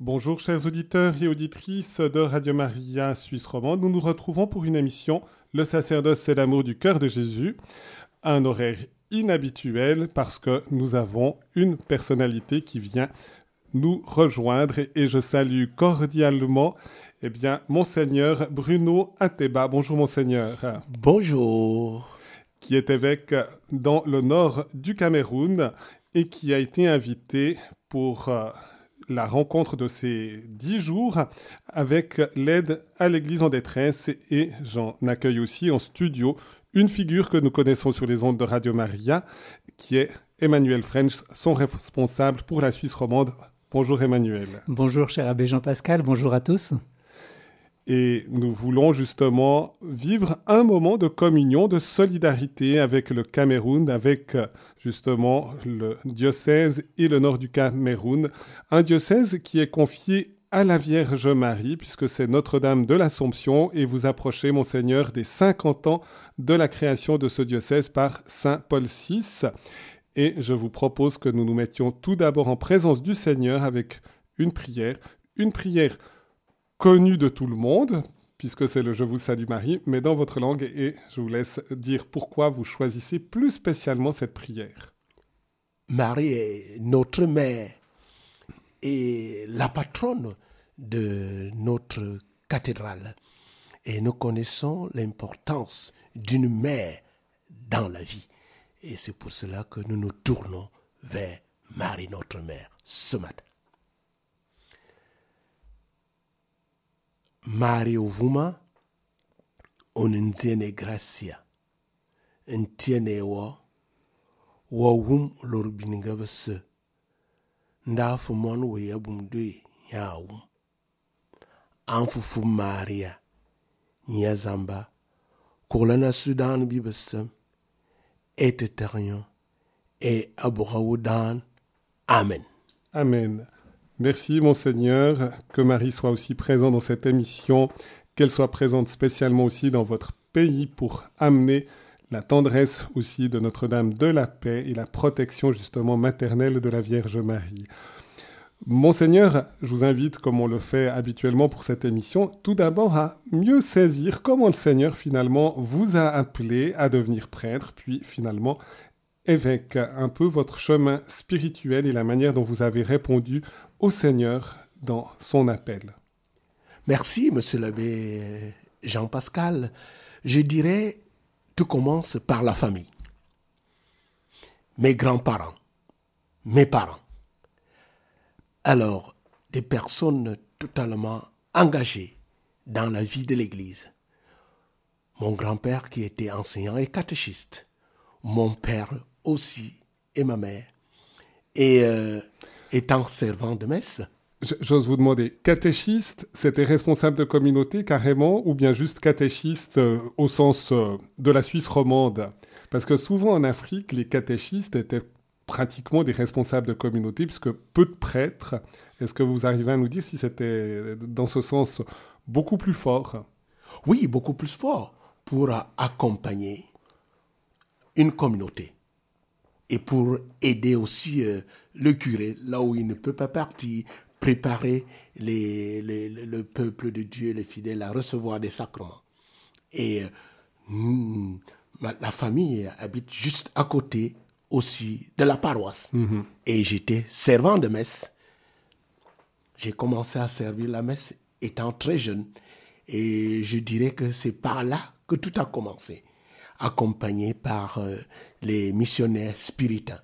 Bonjour chers auditeurs et auditrices de Radio Maria Suisse Romande. Nous nous retrouvons pour une émission Le sacerdoce c'est l'amour du cœur de Jésus. Un horaire inhabituel parce que nous avons une personnalité qui vient nous rejoindre et je salue cordialement eh bien, Monseigneur Bruno Ateba. Bonjour Monseigneur. Bonjour. Qui est évêque dans le nord du Cameroun et qui a été invité pour euh, la rencontre de ces dix jours avec l'aide à l'Église en détresse et j'en accueille aussi en studio une figure que nous connaissons sur les ondes de Radio Maria qui est Emmanuel French, son responsable pour la Suisse romande. Bonjour Emmanuel. Bonjour cher abbé Jean-Pascal, bonjour à tous. Et nous voulons justement vivre un moment de communion, de solidarité avec le Cameroun, avec justement le diocèse et le nord du Cameroun. Un diocèse qui est confié à la Vierge Marie, puisque c'est Notre-Dame de l'Assomption, et vous approchez, monseigneur, des 50 ans de la création de ce diocèse par Saint Paul VI. Et je vous propose que nous nous mettions tout d'abord en présence du Seigneur avec une prière, une prière connu de tout le monde, puisque c'est le Je vous salue Marie, mais dans votre langue, et je vous laisse dire pourquoi vous choisissez plus spécialement cette prière. Marie est notre mère et la patronne de notre cathédrale. Et nous connaissons l'importance d'une mère dans la vie. Et c'est pour cela que nous nous tournons vers Marie, notre mère, ce matin. Mario Vuma, onenziene gracia, ntiene wo, wo wum lor biniga bese, nda mon we ya bum dwe ya. Anfufu Maria, nya zamba, koulana Sudan bi besem, et eterion, et. Amen. Amen. Merci monseigneur, que Marie soit aussi présente dans cette émission, qu'elle soit présente spécialement aussi dans votre pays pour amener la tendresse aussi de Notre-Dame de la paix et la protection justement maternelle de la Vierge Marie. Monseigneur, je vous invite, comme on le fait habituellement pour cette émission, tout d'abord à mieux saisir comment le Seigneur finalement vous a appelé à devenir prêtre, puis finalement évêque, un peu votre chemin spirituel et la manière dont vous avez répondu au Seigneur dans son appel. Merci, monsieur l'abbé Jean-Pascal. Je dirais, tout commence par la famille. Mes grands-parents, mes parents. Alors, des personnes totalement engagées dans la vie de l'Église. Mon grand-père qui était enseignant et catéchiste. Mon père aussi et ma mère. Et euh, étant servant de messe. J'ose vous demander, catéchiste, c'était responsable de communauté carrément, ou bien juste catéchiste euh, au sens euh, de la Suisse romande? Parce que souvent en Afrique, les catéchistes étaient pratiquement des responsables de communauté, puisque peu de prêtres. Est-ce que vous arrivez à nous dire si c'était dans ce sens beaucoup plus fort? Oui, beaucoup plus fort pour accompagner une communauté et pour aider aussi euh, le curé, là où il ne peut pas partir, préparer les, les, le peuple de Dieu, les fidèles, à recevoir des sacrements. Et euh, la famille habite juste à côté aussi de la paroisse. Mm-hmm. Et j'étais servant de messe. J'ai commencé à servir la messe étant très jeune. Et je dirais que c'est par là que tout a commencé accompagné par euh, les missionnaires spiritains,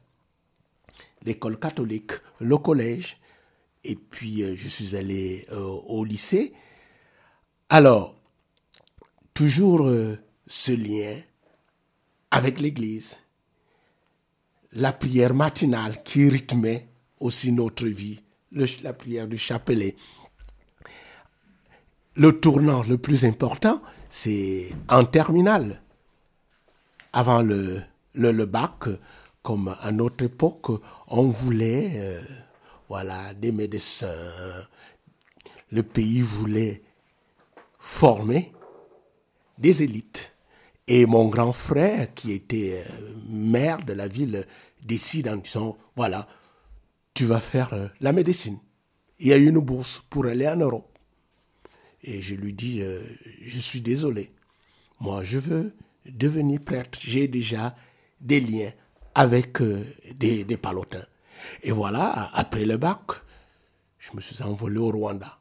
l'école catholique, le collège, et puis euh, je suis allé euh, au lycée. Alors, toujours ce lien avec l'Église, la prière matinale qui rythmait aussi notre vie, la prière du chapelet. Le tournant le plus important, c'est en terminale avant le, bac, comme à notre époque, on voulait euh, voilà, des médecins. Le pays voulait former des élites. Et mon grand frère, qui était euh, maire de la ville, décide en disant, voilà, tu vas faire euh, la médecine. il y a une bourse pour aller en Europe. Et je lui dis, je suis désolé. Moi, je veux devenir prêtre. J'ai déjà des liens avec euh, des, des palotins. Et voilà, après le bac, je me suis envolé au Rwanda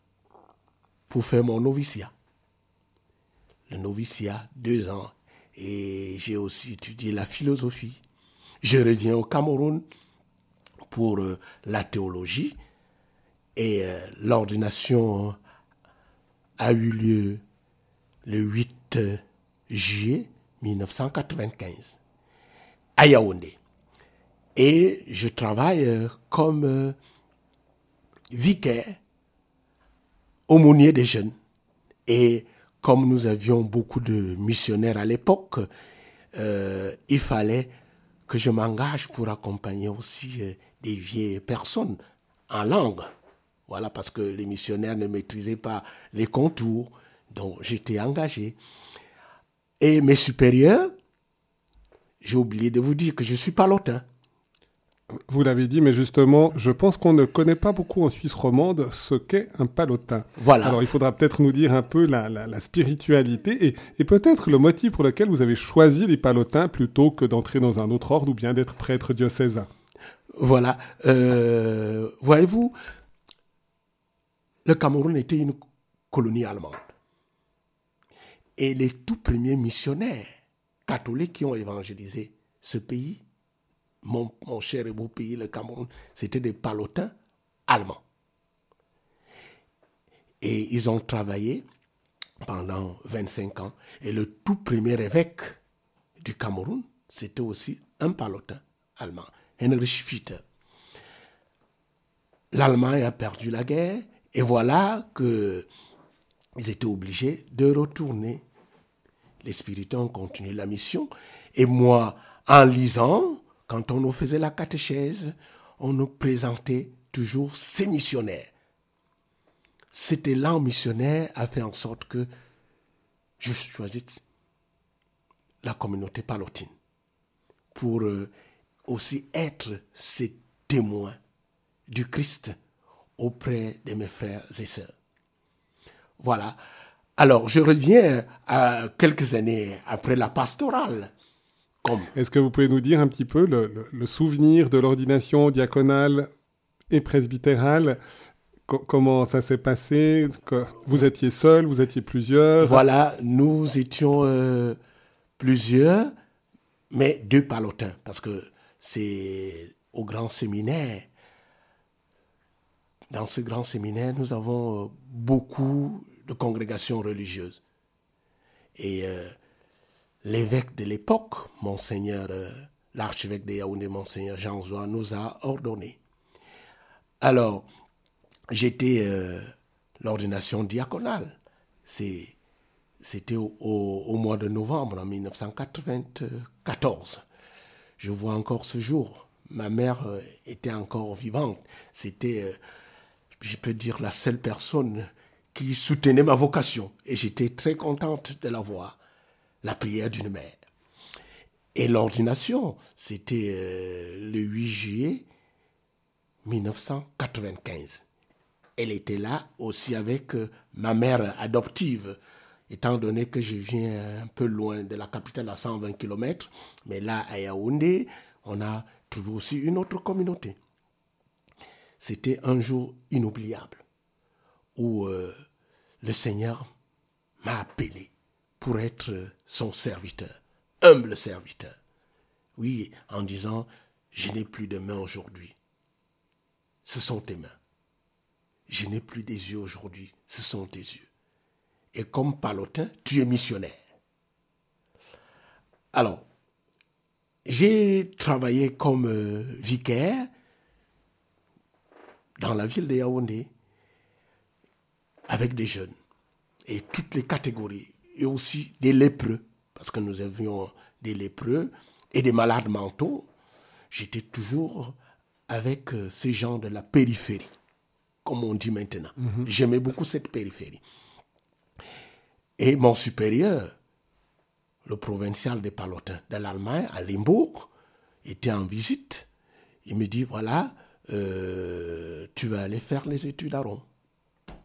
pour faire mon noviciat. Le noviciat, deux ans. Et j'ai aussi étudié la philosophie. Je reviens au Cameroun pour euh, la théologie. Et euh, l'ordination a eu lieu le 8 juillet 1995 à Yaoundé. Et je travaille euh, comme euh, vicaire, aumônier des jeunes. Et comme nous avions beaucoup de missionnaires à l'époque, euh, il fallait que je m'engage pour accompagner aussi des vieilles personnes en langue. Voilà, parce que les missionnaires ne maîtrisaient pas les contours, donc j'étais engagé. Et mes supérieurs, j'ai oublié de vous dire que je suis pas lotin. Vous l'avez dit, mais justement, je pense qu'on ne connaît pas beaucoup en Suisse romande ce qu'est un palotin. Voilà. Alors, il faudra peut-être nous dire un peu la, la, la spiritualité et, et peut-être le motif pour lequel vous avez choisi les palotins plutôt que d'entrer dans un autre ordre ou bien d'être prêtre diocésain. Voilà. Euh, Voyez-vous, le Cameroun était une colonie allemande. Et les tout premiers missionnaires catholiques qui ont évangélisé ce pays mon, cher et beau pays, le Cameroun, c'était des palotins allemands. Et ils ont travaillé pendant 25 ans. Et le tout premier évêque du Cameroun, c'était aussi un palotin allemand, Heinrich Fitter. L'Allemagne a perdu la guerre et voilà que ils étaient obligés de retourner. Les spirituels ont la mission et moi, en lisant, quand on nous faisait la catéchèse, on nous présentait toujours ces missionnaires. Cet élan missionnaire a fait en sorte que je choisis la communauté palotine pour euh, aussi être ces témoins du Christ auprès de mes frères et sœurs. Voilà. Alors, je reviens à quelques années après la pastorale. Est-ce que vous pouvez nous dire un petit peu le, le, le souvenir de l'ordination diaconale et presbytérale? Co Comment ça s'est passé? Vous étiez seul, vous étiez plusieurs? Voilà, nous étions euh, plusieurs, mais deux palotins, parce que c'est au grand séminaire. Dans ce grand séminaire, nous avons euh, beaucoup de congrégations religieuses. Et euh, l'évêque de l'époque, monseigneur, euh, l'archevêque de Yaoundé, monseigneur Jean Zoua, nous a ordonné. Alors, j'étais l'ordination diaconale. C'était au, au, mois de novembre en 1994. Je vois encore ce jour. Ma mère était encore vivante. C'était, je peux dire, la seule personne qui soutenait ma vocation. Et j'étais très contente de la voir la prière d'une mère. Et l'ordination, c'était euh, le 8 juillet 1995. Elle était là aussi avec euh, ma mère adoptive, étant donné que je viens un peu loin de la capitale à 120 km, mais là à Yaoundé, on a trouvé aussi une autre communauté. C'était un jour inoubliable où euh, le Seigneur m'a appelé pour être son serviteur, humble serviteur. Oui, en disant, je n'ai plus de mains aujourd'hui, ce sont tes mains. Je n'ai plus des yeux aujourd'hui, ce sont tes yeux. Et comme palotin, tu es missionnaire. Alors, j'ai travaillé comme euh, vicaire dans la ville de Yaoundé avec des jeunes et toutes les catégories et aussi des lépreux, parce que nous avions des lépreux et des malades mentaux. J'étais toujours avec euh, ces gens de la périphérie, comme on dit maintenant. Mm -hmm. J'aimais beaucoup cette périphérie. Et mon supérieur, le provincial des Palotins de l'Allemagne, à Limbourg, était en visite. Il me dit, voilà, euh, tu vas aller faire les études à Rome.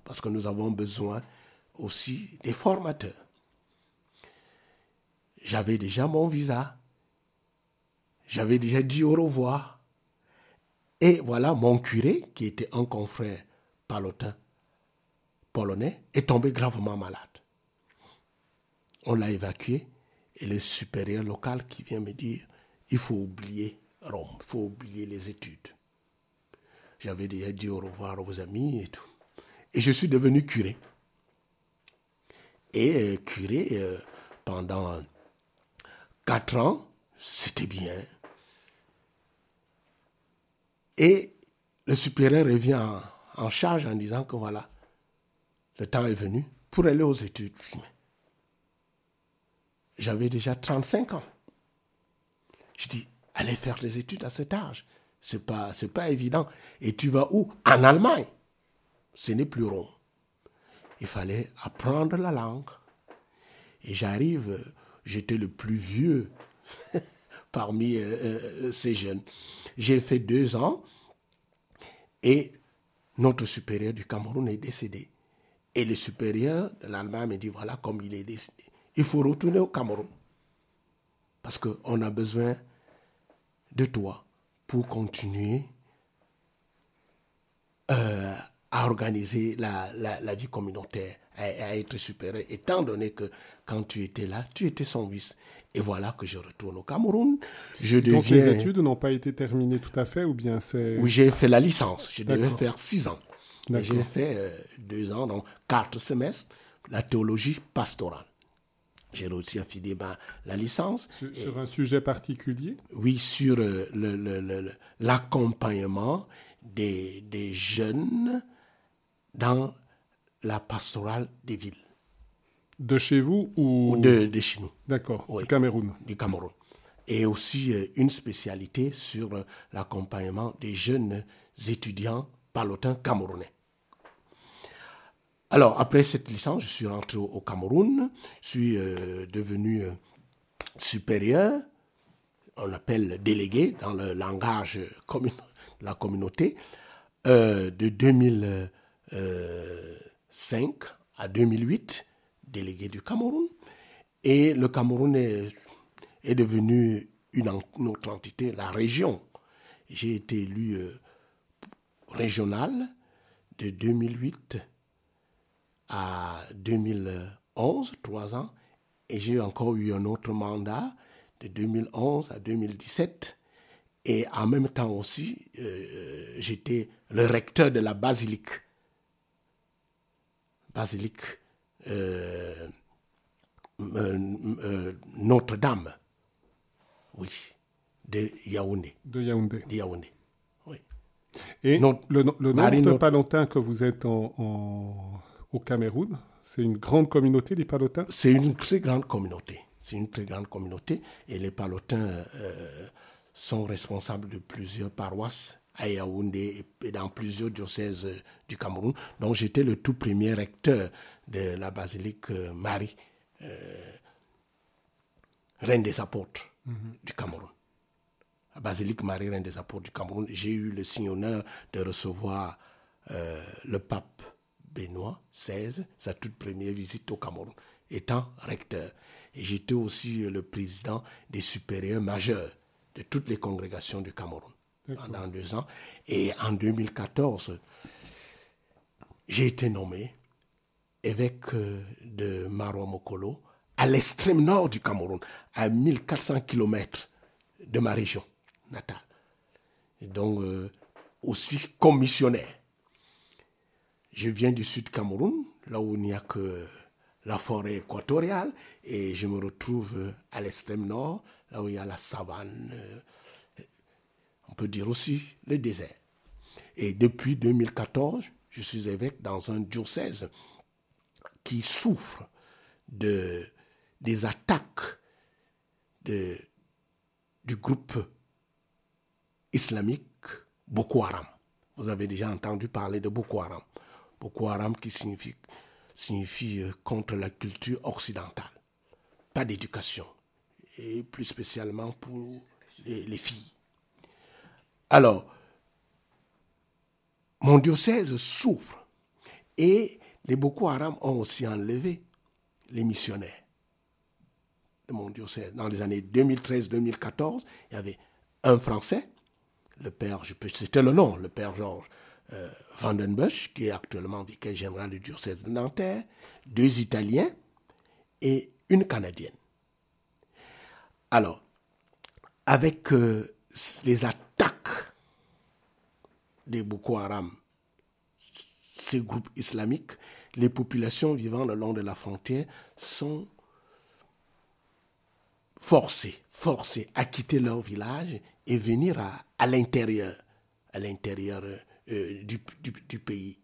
Parce que nous avons besoin aussi des formateurs. J'avais déjà mon visa. J'avais déjà dit au revoir. Et voilà, mon curé, qui était un confrère palotin polonais, est tombé gravement malade. On l'a évacué et le supérieur local qui vient me dire, il faut oublier Rome, il faut oublier les études. J'avais déjà dit au revoir aux amis et tout. Et je suis devenu curé. Et euh, curé, euh, pendant quatre ans, c'était bien. Et le supérieur revient en, charge en disant que voilà, le temps est venu pour aller aux études. J'avais déjà 35 ans. Je dis, allez faire les études à cet âge. C'est pas, c'est pas évident. Et tu vas où? En Allemagne. Ce n'est plus rond. Il fallait apprendre la langue. Et j'arrive, j'étais le plus vieux parmi euh, euh, ces jeunes. J'ai fait deux ans et notre supérieur du Cameroun est décédé. Et le supérieur de l'Allemagne me dit, voilà, comme il est décédé, il faut retourner au Cameroun. Parce qu'on a besoin de toi pour continuer euh, à organiser la, la, vie communautaire, à, à, être supérieur, étant donné que quand tu étais là, tu étais son vice. Et voilà que je retourne au Cameroun. Je deviens... Donc les études n'ont pas été terminées tout à fait ou bien c'est... Oui, j'ai fait la licence. Je devais faire six ans. J'ai fait euh, deux ans, donc quatre semestres, la théologie pastorale. J'ai à finir la licence. Sur, un sujet particulier? Oui, sur euh, l'accompagnement des, des, jeunes dans la pastorale des villes. De chez vous ou? De, de chez nous. D'accord, du Cameroun. Du Cameroun. Et aussi euh, une spécialité sur euh, l'accompagnement des jeunes étudiants palotins camerounais. Alors, après cette licence, je suis rentré au, Cameroun, je suis euh, devenu euh, supérieur, on appelle délégué dans le langage de la communauté, euh, de 2005 à 2008, délégué du Cameroun. Et le Cameroun est, est devenu une, une, autre entité, la région. J'ai été élu régional de 2008 à 2011, trois ans, et j'ai encore eu un autre mandat de 2011 à 2017. Et en même temps aussi, euh, j'étais le recteur de la basilique. Basilique euh, euh, Notre-Dame. Oui. De Yaoundé. De Yaoundé. De Yaoundé. Oui. Et le, le nombre de pas longtemps que vous êtes en au Cameroun. C'est une grande communauté, les Palotins? C'est une très grande communauté. C'est une très grande communauté. Et les Palotins euh, sont responsables de plusieurs paroisses à Yaoundé et dans plusieurs diocèses euh, du Cameroun. Donc j'étais le tout premier recteur de la basilique euh, Marie, reine des apôtres mhm. du Cameroun. La basilique Marie, reine des apôtres du Cameroun. J'ai eu le signe honneur de recevoir le pape Benoît XVI, sa toute première visite au Cameroun, étant recteur. Et j'étais aussi le président des supérieurs majeurs de toutes les congrégations du Cameroun pendant deux ans. Et en 2014, j'ai été nommé évêque euh, de Marwa Mokolo, à l'extrême nord du Cameroun, à 1400 km de ma région natale. Et donc, euh, aussi commissionnaire. Je viens du sud Cameroun, là où il n'y a que la forêt équatoriale, et je me retrouve à l'extrême nord, là où il y a la savane, euh, on peut dire aussi le désert. Et depuis 2014, je suis évêque dans un diocèse qui souffre de, des attaques de, du groupe islamique Boko Haram. Vous avez déjà entendu parler de Boko Haram. Boko Haram qui signifie, euh, contre la culture occidentale. Pas d'éducation. Et plus spécialement pour les, filles. Alors, mon diocèse souffre. Et les Boko Haram ont aussi enlevé les missionnaires de mon diocèse. Dans les années 2013-2014, il y avait un Français, le père, je peux citer le nom, le père Georges euh, qui est actuellement vicaire général du diocèse de Nanterre, deux Italiens et une Canadienne. Alors, avec euh, les attaques des Boko Haram, ces groupes islamiques, les populations vivant le long de la frontière sont forcées, forcées à quitter leur village et venir à, l'intérieur, à l'intérieur euh, du, pays.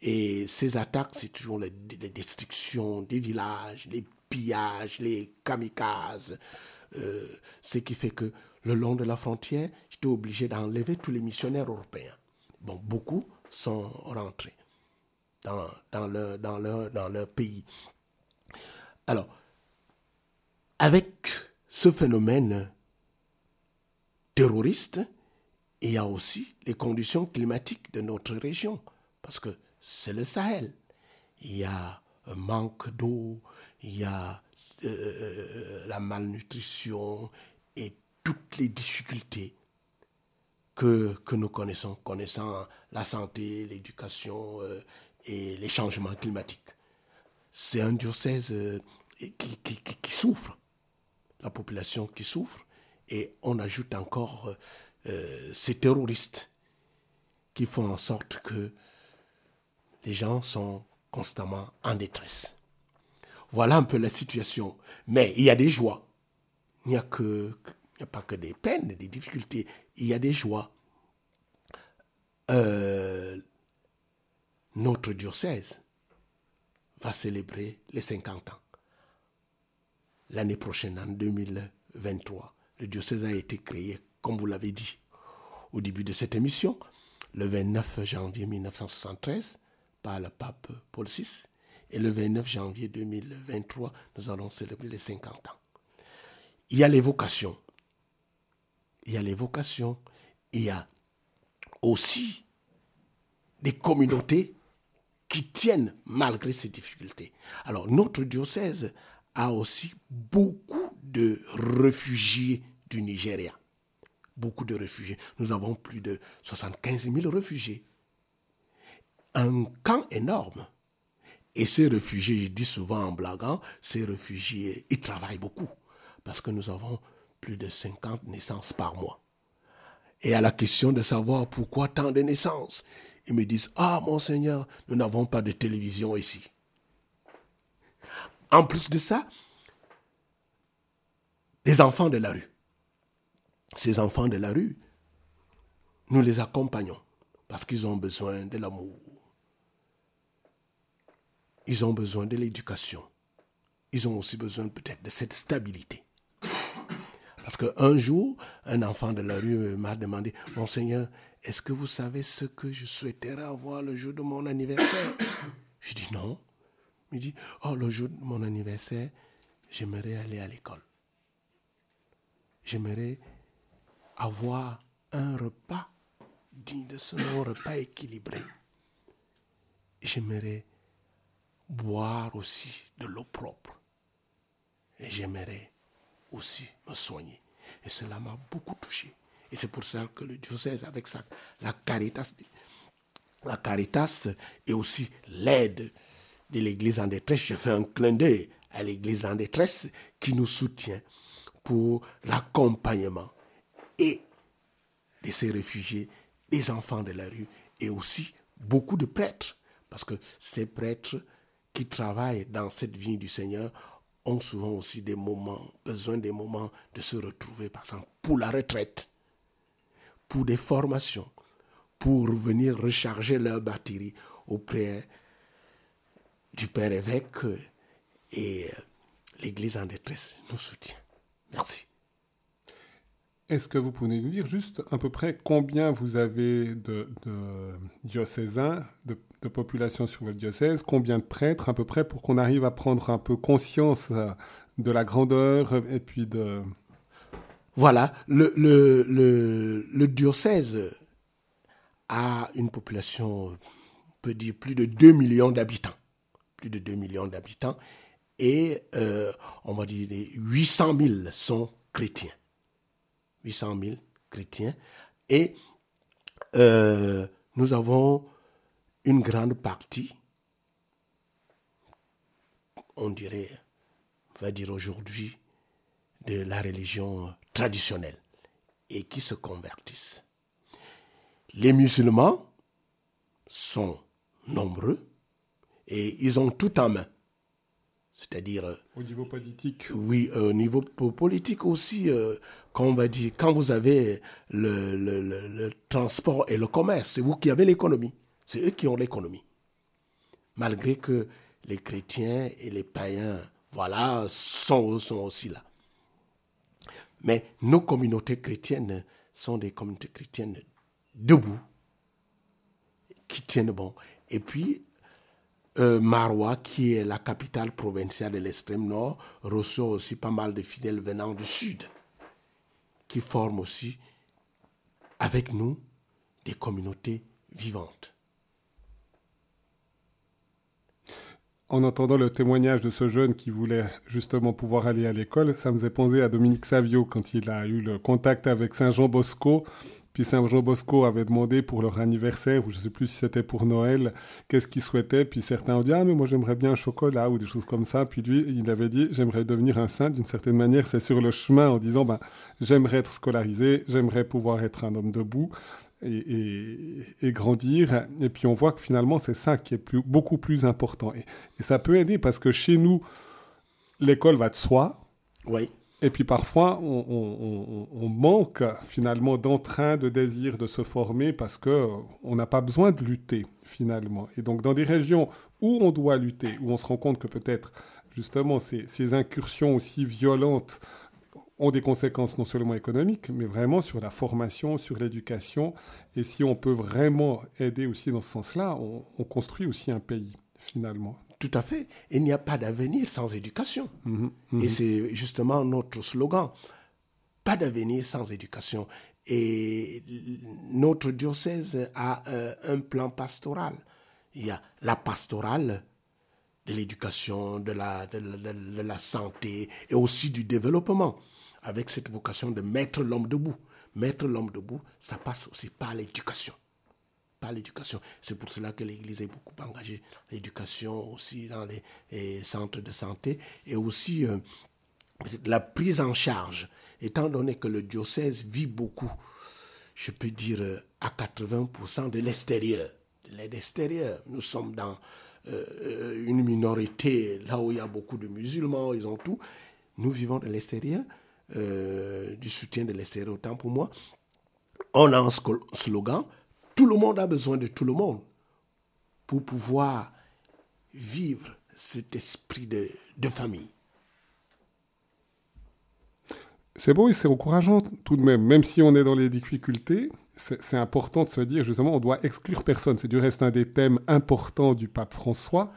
Et ces attaques, c'est toujours la, destruction des villages, les pillages, les kamikazes, euh, ce qui fait que le long de la frontière, j'étais obligé d'enlever tous les missionnaires européens. Bon, beaucoup sont rentrés dans, dans, leur, dans, leur, dans leur pays. Alors, avec ce phénomène terroriste, il y a aussi les conditions climatiques de notre région, parce que c'est le Sahel. Il y a un manque d'eau, il y a euh, la malnutrition et toutes les difficultés que, que nous connaissons, connaissant la santé, l'éducation euh, et les changements climatiques. C'est un diocèse euh, qui, qui, qui, souffre, la population qui souffre, et on ajoute encore ces terroristes qui font en sorte que les gens sont constamment en détresse. Voilà un peu la situation. Mais il y a des joies. Il n'y a pas que des peines, des difficultés. Il y a des joies. Euh, notre diocèse va célébrer les 50 ans. L'année prochaine, en 2023, le diocèse a été créé, comme vous l'avez dit au début de cette émission, le 29 janvier 1973 par le pape Paul VI. Et le 29 janvier 2023, nous allons célébrer les 50 ans. Il y a les vocations. Il y a les vocations. Il y a aussi des communautés qui tiennent malgré ces difficultés. Alors notre diocèse a aussi beaucoup de réfugiés du Nigeria. Beaucoup de réfugiés. Nous avons plus de 75 000 réfugiés. Un camp énorme. Et ces réfugiés, je dis souvent en blaguant, ces réfugiés, ils travaillent beaucoup. Parce que nous avons plus de 50 naissances par mois. Et à la question de savoir pourquoi tant de naissances, ils me disent, ah mon Seigneur, nous n'avons pas de télévision ici. En plus de ça, les enfants de la rue. Ces enfants de la rue, nous les accompagnons parce qu'ils ont besoin de l'amour, ils ont besoin de l'éducation. Ils ont aussi besoin peut-être de cette stabilité. Parce qu'un jour, un enfant de la rue m'a demandé, Monseigneur, est-ce que vous savez ce que je souhaiterais avoir le jour de mon anniversaire? Je dis non. Il dit, oh, le jour de mon anniversaire, j'aimerais aller à l'école. J'aimerais avoir un repas digne de ce repas équilibré. J'aimerais boire aussi de l'eau propre. Et j'aimerais aussi me soigner. Et cela m'a beaucoup touché. Et c'est pour ça que le diocèse, avec ça, la caritas, la caritas et aussi l'aide de l'Église en détresse, je fais un clin d'œil à l'Église en détresse qui nous soutient pour l'accompagnement et de ces réfugiés, des enfants de la rue et aussi beaucoup de prêtres. Parce que ces prêtres qui travaillent dans cette vie du Seigneur ont souvent aussi des moments, besoin des moments de se retrouver, par exemple, pour la retraite, pour des formations, pour venir recharger leur batterie auprès du Père évêque et l'Église en détresse nous soutient. Merci. Est-ce que vous pouvez nous dire juste à peu près combien vous avez de, diocésains, de population sur votre diocèse, combien de prêtres à peu près pour qu'on arrive à prendre un peu conscience euh, de la grandeur et puis de... Voilà, le, le, le, diocèse a une population, on peut dire, plus de 2 millions d'habitants. Plus de 2 millions d'habitants. Et euh, on va dire 800 000 sont chrétiens. 800 000 chrétiens. Et euh, nous avons une grande partie, on dirait, on va dire aujourd'hui, de la religion traditionnelle et qui se convertissent. Les musulmans sont nombreux et ils ont tout en main. C'est-à-dire. Euh, au niveau politique. Oui, euh, au niveau politique aussi, euh, quand on va dire, quand vous avez le, le, transport et le commerce, c'est vous qui avez l'économie. C'est eux qui ont l'économie. Malgré que les chrétiens et les païens, voilà, sont, sont aussi là. Mais nos communautés chrétiennes sont des communautés chrétiennes debout, qui tiennent bon. Et puis, euh, Marois, qui est la capitale provinciale de l'extrême nord, reçoit aussi pas mal de fidèles venant du sud, qui forment aussi avec nous des communautés vivantes. En entendant le témoignage de ce jeune qui voulait justement pouvoir aller à l'école, ça me faisait penser à Dominique Savio quand il a eu le contact avec Saint Jean Bosco puis Saint-Jean Bosco avait demandé pour leur anniversaire, ou je ne sais plus si c'était pour Noël, qu'est-ce qu'ils souhaitaient. Puis certains ont dit Ah, mais moi j'aimerais bien un chocolat ou des choses comme ça. Puis lui, il avait dit J'aimerais devenir un saint. D'une certaine manière, c'est sur le chemin en disant ben, J'aimerais être scolarisé, j'aimerais pouvoir être un homme debout. Et, grandir. Et puis on voit que finalement, c'est ça qui est beaucoup plus important. Et, et, ça peut aider parce que chez nous, l'école va de soi. Oui. Et puis parfois, on, manque finalement d'entrain, de désir de se former parce que on n'a pas besoin de lutter finalement. Et donc dans des régions où on doit lutter, où on se rend compte que peut-être justement ces, ces, incursions aussi violentes ont des conséquences non seulement économiques, mais vraiment sur la formation, sur l'éducation. Et si on peut vraiment aider aussi dans ce sens-là, on construit aussi un pays finalement. Tout à fait. Il n'y a pas d'avenir sans éducation. Mhm, mhm. Et c'est justement notre slogan. Pas d'avenir sans éducation. Et notre diocèse a euh, un plan pastoral. Il y a la pastorale de l'éducation, de la, de, de la santé et aussi du développement, avec cette vocation de mettre l'homme debout. Mettre l'homme debout, ça passe aussi par l'éducation pas l'éducation. C'est pour cela que l'Église est beaucoup engagée. L'éducation aussi dans les, centres de santé et aussi euh, la prise en charge. Étant donné que le diocèse vit beaucoup, je peux dire euh, à 80% de l'extérieur. De l'aide extérieure. Nous sommes dans euh, une minorité, là où il y a beaucoup de musulmans, ils ont tout. Nous vivons de l'extérieur, du soutien de l'extérieur. Autant pour moi, on a un slogan tout le monde a besoin de tout le monde pour pouvoir vivre cet esprit de, famille. C'est beau et c'est encourageant tout de même, même si on est dans les difficultés, c'est important de se dire justement on doit exclure personne. C'est du reste un des thèmes importants du pape François,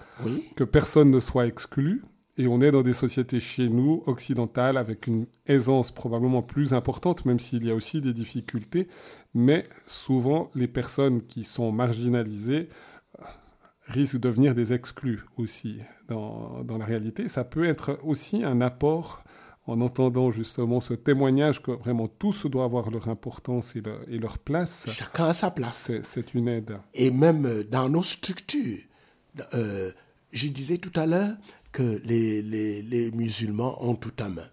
que personne ne soit exclu. Et on est dans des sociétés chez nous, occidentales, avec une aisance probablement plus importante, même s'il y a aussi des difficultés. Mais souvent, les personnes qui sont marginalisées euh, risquent de devenir des exclus aussi dans, dans la réalité. Ça peut être aussi un apport en entendant justement ce témoignage que vraiment tous doivent avoir leur importance et, et leur place. Chacun a sa place. C'est une aide. Et même dans nos structures, euh, je disais tout à l'heure, que les, les, les musulmans ont tout à main.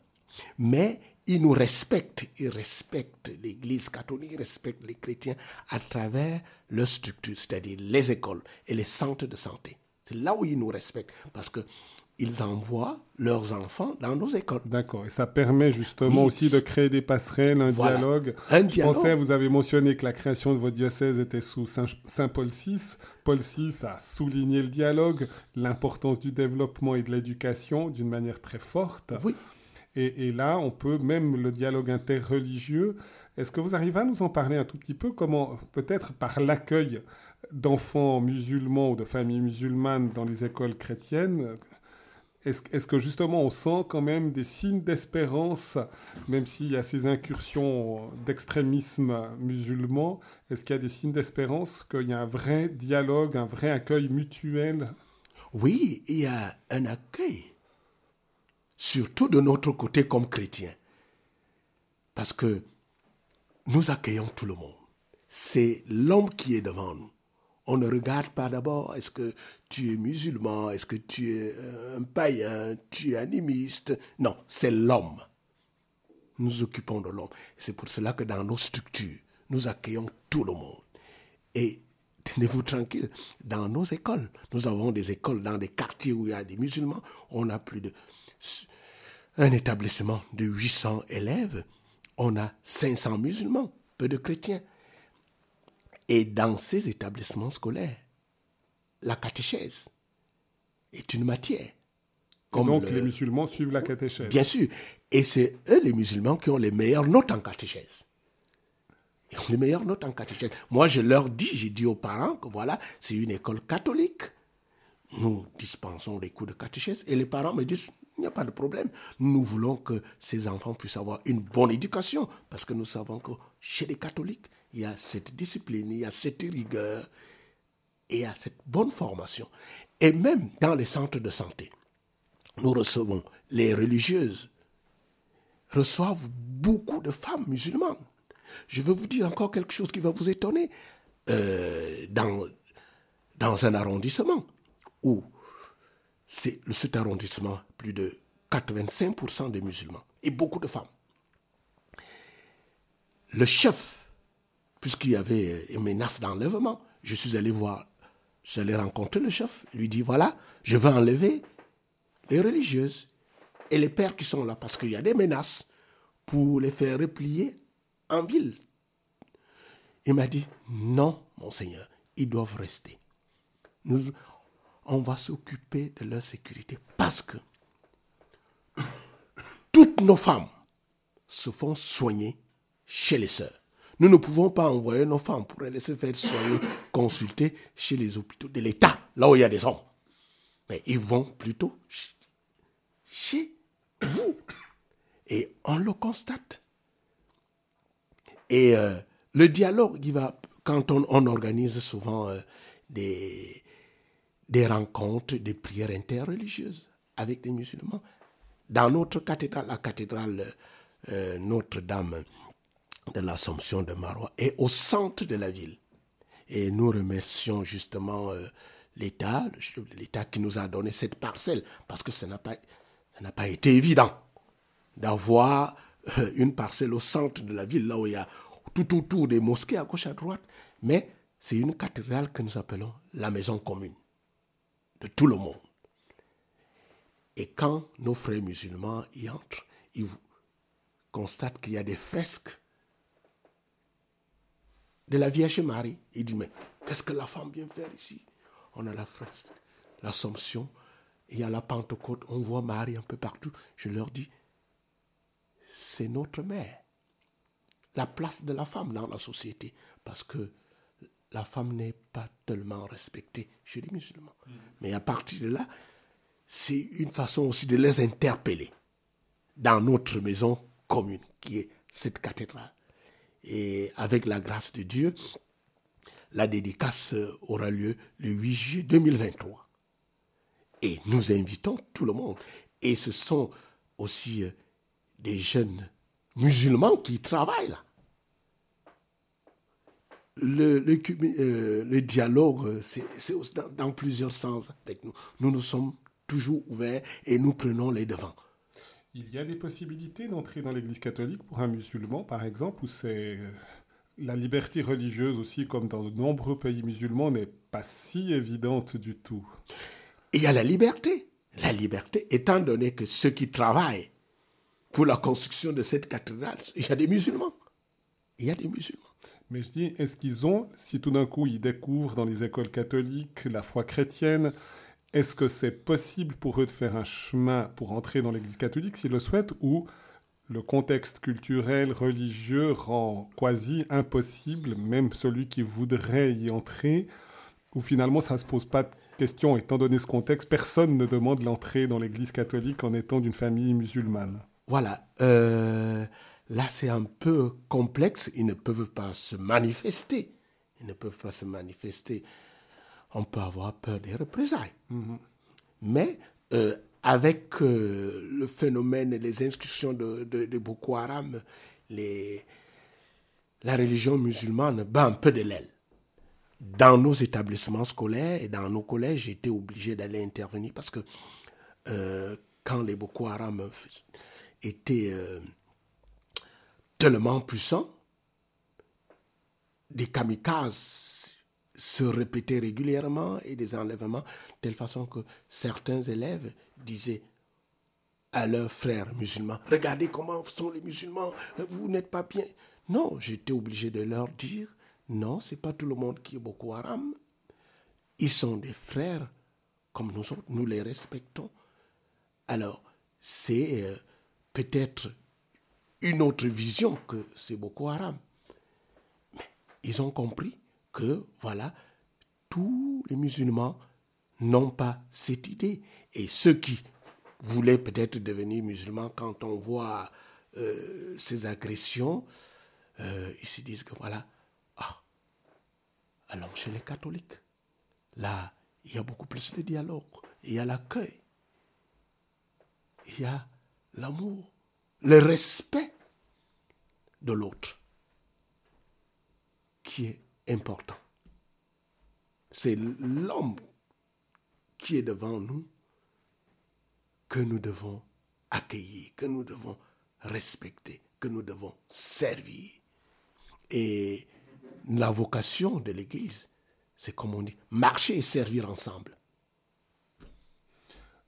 Mais ils nous respectent, ils respectent l'Église catholique, ils respectent les chrétiens à travers leurs structures, c'est-à-dire les écoles et les centres de santé. C'est là où ils nous respectent, parce que ils envoient leurs enfants dans nos écoles. D'accord. Et ça permet justement aussi de créer des passerelles, un dialogue. Un dialogue. Je pensais, vous avez mentionné que la création de votre diocèse était sous Saint, Paul VI. Paul VI a souligné le dialogue, l'importance du développement et de l'éducation d'une manière très forte. Oui. Et, et, là, on peut même le dialogue interreligieux. Est-ce que vous arrivez à nous en parler un tout petit peu? Comment, peut-être par l'accueil d'enfants musulmans ou de familles musulmanes dans les écoles chrétiennes, est-ce que justement on sent quand même des signes d'espérance, même s'il y a ces incursions d'extrémisme musulman, est-ce qu'il y a des signes d'espérance, qu'il y a un vrai dialogue, un vrai accueil mutuel? Oui, il y a un accueil, surtout de notre côté comme chrétiens, parce que nous accueillons tout le monde. C'est l'homme qui est devant nous. On ne regarde pas d'abord est-ce que tu es musulman, est-ce que tu es euh, un païen, tu es animiste. Non, c'est l'homme. Nous occupons de l'homme. C'est pour cela que dans nos structures, nous accueillons tout le monde. Et tenez-vous tranquille, dans nos écoles, nous avons des écoles dans des quartiers où il y a des musulmans, on a plus de un établissement de 800 élèves, on a 500 musulmans, peu de chrétiens. Et dans ces établissements scolaires, la catéchèse est une matière. Comme donc les musulmans suivent la catéchèse. Bien sûr. Et c'est eux les musulmans qui ont les meilleures notes en catéchèse. Ils ont les meilleures notes en catéchèse. Moi, je leur dis, j'ai dit aux parents que voilà, c'est une école catholique. Nous dispensons des cours de catéchèse. Et les parents me disent, il n'y a pas de problème. Nous voulons que ces enfants puissent avoir une bonne éducation. Parce que nous savons que chez les catholiques, il y a cette discipline, il y a cette rigueur, et il y a cette bonne formation. Et même dans les centres de santé, nous recevons, les religieuses reçoivent beaucoup de femmes musulmanes. Je vais vous dire encore quelque chose qui va vous étonner. Euh, dans, dans un arrondissement où c'est cet arrondissement, plus de 85% de musulmans et beaucoup de femmes. Le chef puisqu'il y avait une menace d'enlèvement, je suis allé voir, je suis allé rencontrer le chef, lui dit voilà, je veux enlever les religieuses et les pères qui sont là, parce qu'il y a des menaces pour les faire replier en ville. Il m'a dit non, monseigneur, ils doivent rester. On va s'occuper de leur sécurité parce que toutes nos femmes se font soigner chez les sœurs. Nous ne pouvons pas envoyer nos femmes pour les laisser faire soigner, consulter chez les hôpitaux de l'État, là où il y a des hommes. Mais ils vont plutôt chez vous. Et on le constate. Et euh, le dialogue, il va, quand on, organise souvent euh, des, des rencontres, des prières interreligieuses avec des musulmans, dans notre cathédrale, la cathédrale euh, Notre-Dame de l'Assomption de Marois est au centre de la ville. Et nous remercions justement euh, l'État, l'État qui nous a donné cette parcelle, parce que ça n'a pas, pas été évident d'avoir euh, une parcelle au centre de la ville, là où il y a tout autour des mosquées à gauche à droite. Mais c'est une cathédrale que nous appelons la maison commune de tout le monde. Et quand nos frères musulmans y entrent, ils constatent qu'il y a des fresques de la Vierge Marie. Il dit, mais qu'est-ce que la femme vient faire ici? On a la fresque, l'Assomption, il y a la Pentecôte, on voit Marie un peu partout. Je leur dis, c'est notre mère. La place de la femme dans la société. Parce que la femme n'est pas tellement respectée chez les musulmans. Mm. Mais à partir de là, c'est une façon aussi de les interpeller dans notre maison commune, qui est cette cathédrale. Et avec la grâce de Dieu, la dédicace aura lieu le 8 juillet 2023. Et nous invitons tout le monde. Et ce sont aussi euh, des jeunes musulmans qui travaillent là. Le, le, euh, dialogue, euh, c'est dans, dans plusieurs sens avec nous. Nous nous sommes toujours ouverts et nous prenons les devants. Il y a des possibilités d'entrer dans l'Église catholique pour un musulman, par exemple, où c'est euh, la liberté religieuse aussi, comme dans de nombreux pays musulmans, n'est pas si évidente du tout. Il y a la liberté. La liberté, étant donné que ceux qui travaillent pour la construction de cette cathédrale, il y a des musulmans. Il y a des musulmans. Mais je dis, est-ce qu'ils ont, si tout d'un coup ils découvrent dans les écoles catholiques la foi chrétienne, est-ce que c'est possible pour eux de faire un chemin pour entrer dans l'Église catholique s'ils le souhaitent ou le contexte culturel, religieux rend quasi impossible, même celui qui voudrait y entrer, ou finalement ça ne se pose pas question, étant donné ce contexte, personne ne demande l'entrée dans l'Église catholique en étant d'une famille musulmane. Voilà. Euh, là, c'est un peu complexe. Ils ne peuvent pas se manifester. Ils ne peuvent pas se manifester. On peut avoir peur des représailles. Mhm. Mais euh, avec euh, le phénomène et les inscriptions de, de, Boko Haram, les, la religion musulmane bat un peu de l'aile. Dans nos établissements scolaires et dans nos collèges, j'étais obligé d'aller intervenir parce que euh, quand les Boko Haram étaient tellement puissants, des kamikazes se répétaient régulièrement et des enlèvements, de telle façon que certains élèves disaient à leurs frères musulmans, regardez comment sont les musulmans, vous n'êtes pas bien. Non, j'étais obligé de leur dire, non, c'est pas tout le monde qui est Boko Haram. Ils sont des frères comme nous autres, nous les respectons. Alors, c'est euh, peut-être une autre vision que c'est Boko Haram. Mais ils ont compris que, voilà, tous les musulmans n'ont pas cette idée. Et ceux qui voulaient peut-être devenir musulmans, quand on voit euh, ces agressions, euh, ils se disent que voilà, ah, allons chez les catholiques. Là, il y a beaucoup plus de dialogue, il y a l'accueil, il y a l'amour, le respect de l'autre qui est important. C'est l'homme qui est devant nous que nous devons accueillir, que nous devons respecter, que nous devons servir. Et la vocation de l'Église, c'est comme on dit, marcher et servir ensemble.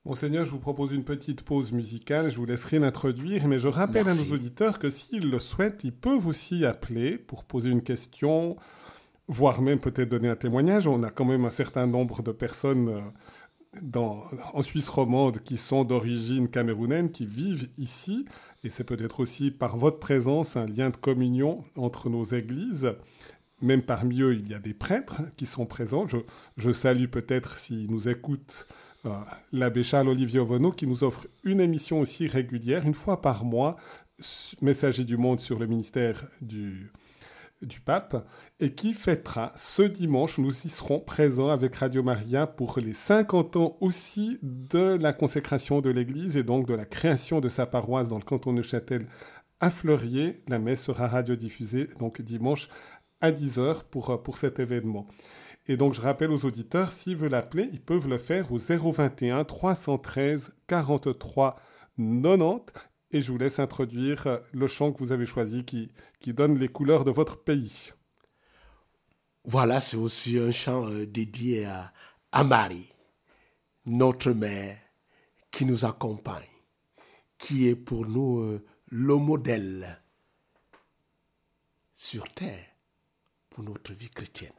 Monseigneur, je vous propose une petite pause musicale, je vous laisserai l'introduire, mais je rappelle à nos auditeurs que s'ils le souhaitent, ils peuvent aussi appeler pour poser une question, voire même peut-être donner un témoignage. On a quand même un certain nombre de personnes euh, dans, en Suisse romande qui sont d'origine camerounaine, qui vivent ici, et c'est peut-être aussi par votre présence un lien de communion entre nos églises. Même parmi eux, il y a des prêtres qui sont présents. Je, je salue peut-être, s'ils nous écoutent, euh, l'abbé Charles Olivier Ovonneau qui nous offre une émission aussi régulière, une fois par mois, Messager du Monde sur le ministère du, du pape, et qui fêtera ce dimanche, nous y serons présents avec Radio Maria pour les 50 ans aussi de la consécration de l'Église et donc de la création de sa paroisse dans le canton de Châtel à Fleurier. La messe sera radiodiffusée donc dimanche à 10h pour, pour cet événement. Et donc, je rappelle aux auditeurs, s'ils veulent appeler, ils peuvent le faire au 021 313 43 90. Et je vous laisse introduire le chant que vous avez choisi qui, qui donne les couleurs de votre pays. Voilà, c'est aussi un chant euh, dédié à, à Marie, notre mère qui nous accompagne, qui est pour nous euh, le modèle sur terre pour notre vie chrétienne.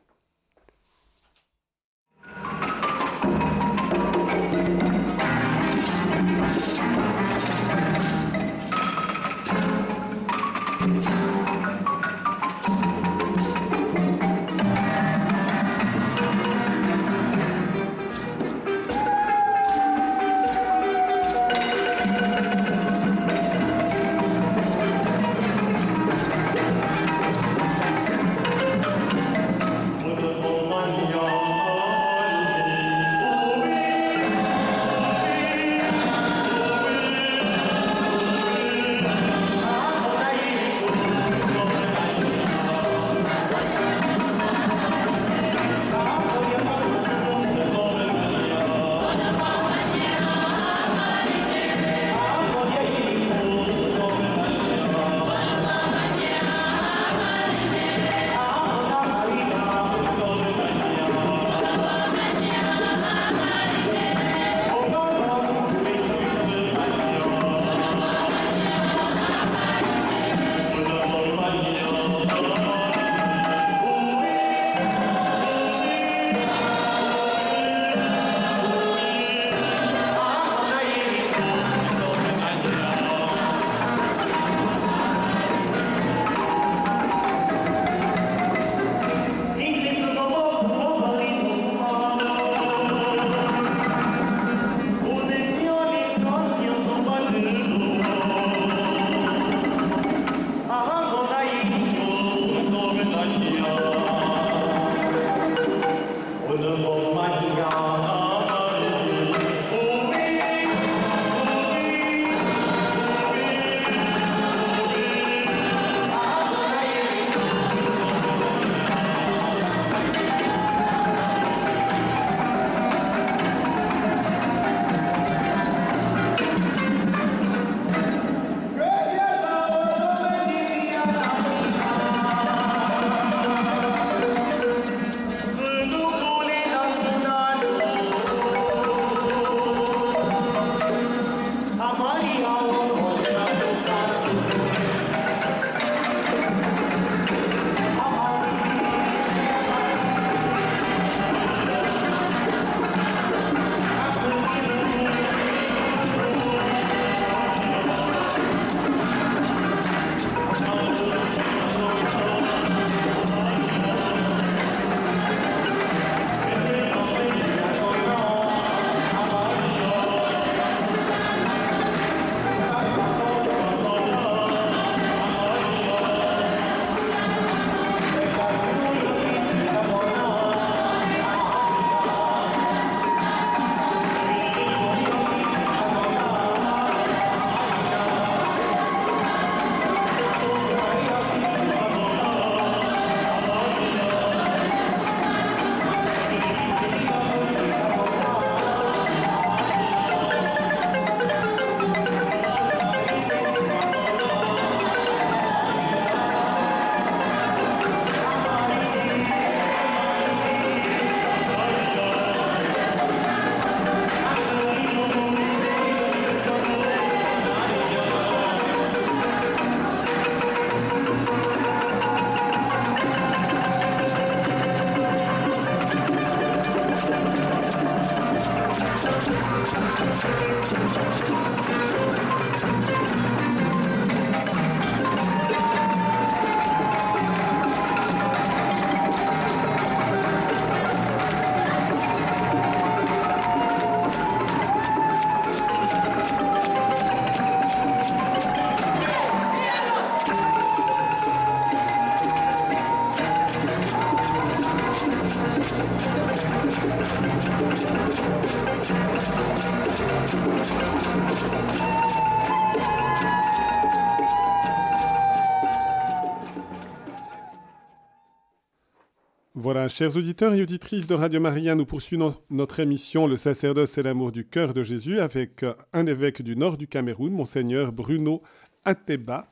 Chers auditeurs et auditrices de Radio Maria, nous poursuivons notre émission Le sacerdoce et l'amour du cœur de Jésus avec un évêque du nord du Cameroun, monseigneur Bruno Ateba.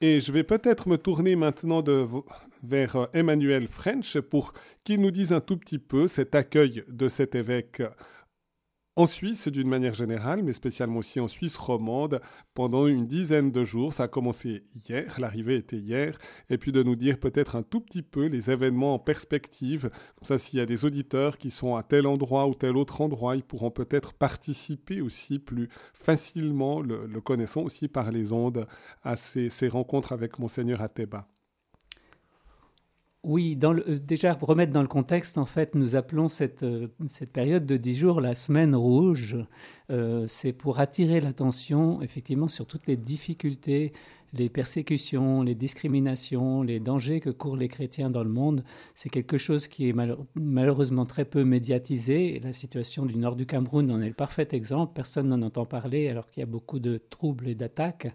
Et je vais peut-être me tourner maintenant vers Emmanuel French pour qu'il nous dise un tout petit peu cet accueil de cet évêque en Suisse d'une manière générale, mais spécialement aussi en Suisse romande, pendant une dizaine de jours. Ça a commencé hier, l'arrivée était hier, et puis de nous dire peut-être un tout petit peu les événements en perspective. Comme ça, s'il y a des auditeurs qui sont à tel endroit ou tel autre endroit, ils pourront peut-être participer aussi plus facilement, le, connaissant aussi par les ondes, à ces, ces rencontres avec Monseigneur Ateba. Oui, euh, déjà pour remettre dans le contexte, en fait, nous appelons cette, euh, cette période de 10 jours la semaine rouge. Euh, c'est pour attirer l'attention, effectivement, sur toutes les difficultés, les persécutions, les discriminations, les dangers que courent les chrétiens dans le monde. C'est quelque chose qui est malheureusement très peu médiatisé. la situation du nord du Cameroun en est le parfait exemple. Personne n'en entend parler alors qu'il y a beaucoup de troubles et d'attaques.